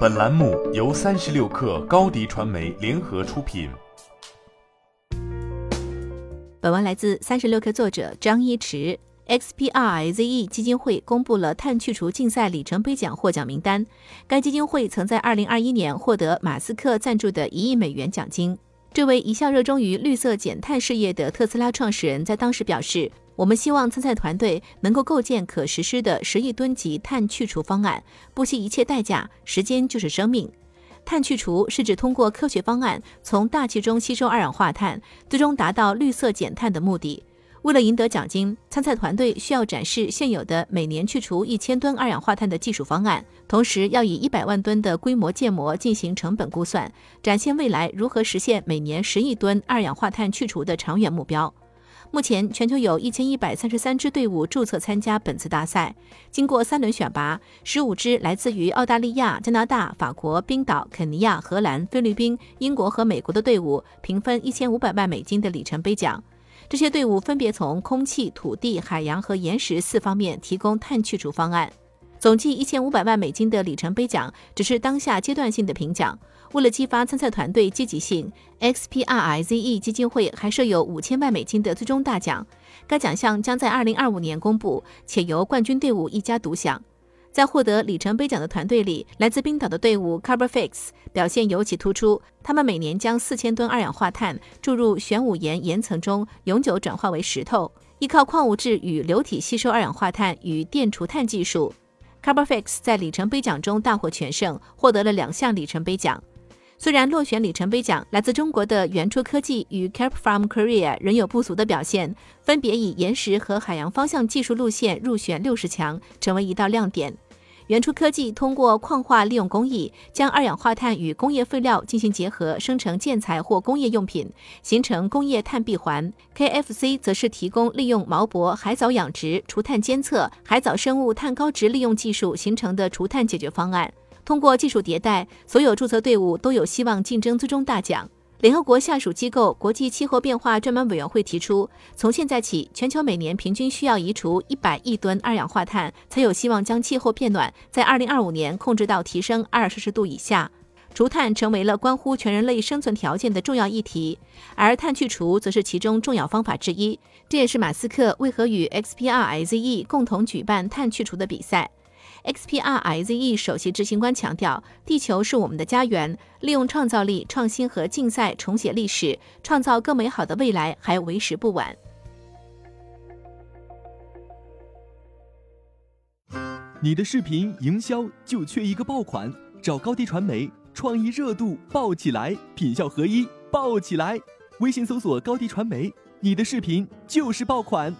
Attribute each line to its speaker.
Speaker 1: 本栏目由三十六氪高低传媒联合出品。
Speaker 2: 本文来自三十六氪作者张一驰。XPRIZE 基金会公布了碳去除竞赛里程碑奖获奖名单。该基金会曾在二零二一年获得马斯克赞助的一亿美元奖金。这位一向热衷于绿色减碳事业的特斯拉创始人，在当时表示：“我们希望参赛团队能够构建可实施的十亿吨级碳去除方案，不惜一切代价。时间就是生命。碳去除是指通过科学方案从大气中吸收二氧化碳，最终达到绿色减碳的目的。”为了赢得奖金，参赛团队需要展示现有的每年去除一千吨二氧化碳的技术方案，同时要以一百万吨的规模建模进行成本估算，展现未来如何实现每年十亿吨二氧化碳去除的长远目标。目前，全球有一千一百三十三支队伍注册参加本次大赛。经过三轮选拔，十五支来自于澳大利亚、加拿大、法国、冰岛、肯尼亚、荷兰、菲律宾、英国和美国的队伍，平分一千五百万美金的里程碑奖。这些队伍分别从空气、土地、海洋和岩石四方面提供碳去除方案，总计一千五百万美金的里程碑奖只是当下阶段性的评奖。为了激发参赛团队积极性，XPRIZE 基金会还设有五千万美金的最终大奖，该奖项将在二零二五年公布，且由冠军队伍一家独享。在获得里程碑奖的团队里，来自冰岛的队伍 Carbonfix 表现尤其突出。他们每年将四千吨二氧化碳注入玄武岩岩层中，永久转化为石头。依靠矿物质与流体吸收二氧化碳与电除碳技术 c a r b o f i x 在里程碑奖中大获全胜，获得了两项里程碑奖。虽然落选里程碑奖，来自中国的原初科技与 Cap from Korea 仍有不俗的表现，分别以岩石和海洋方向技术路线入选六十强，成为一道亮点。原初科技通过矿化利用工艺，将二氧化碳与工业废料进行结合，生成建材或工业用品，形成工业碳闭环。KFC 则是提供利用毛博海藻养殖、除碳监测、海藻生物碳高值利用技术形成的除碳解决方案。通过技术迭代，所有注册队伍都有希望竞争最终大奖。联合国下属机构国际气候变化专门委员会提出，从现在起，全球每年平均需要移除一百亿吨二氧化碳，才有希望将气候变暖在二零二五年控制到提升二摄氏度以下。除碳成为了关乎全人类生存条件的重要议题，而碳去除则是其中重要方法之一。这也是马斯克为何与 XPRIZE 共同举办碳去除的比赛。XPRIZE 首席执行官强调：“地球是我们的家园，利用创造力、创新和竞赛重写历史，创造更美好的未来，还为时不晚。”
Speaker 3: 你的视频营销就缺一个爆款，找高低传媒，创意热度爆起来，品效合一爆起来。微信搜索高低传媒，你的视频就是爆款。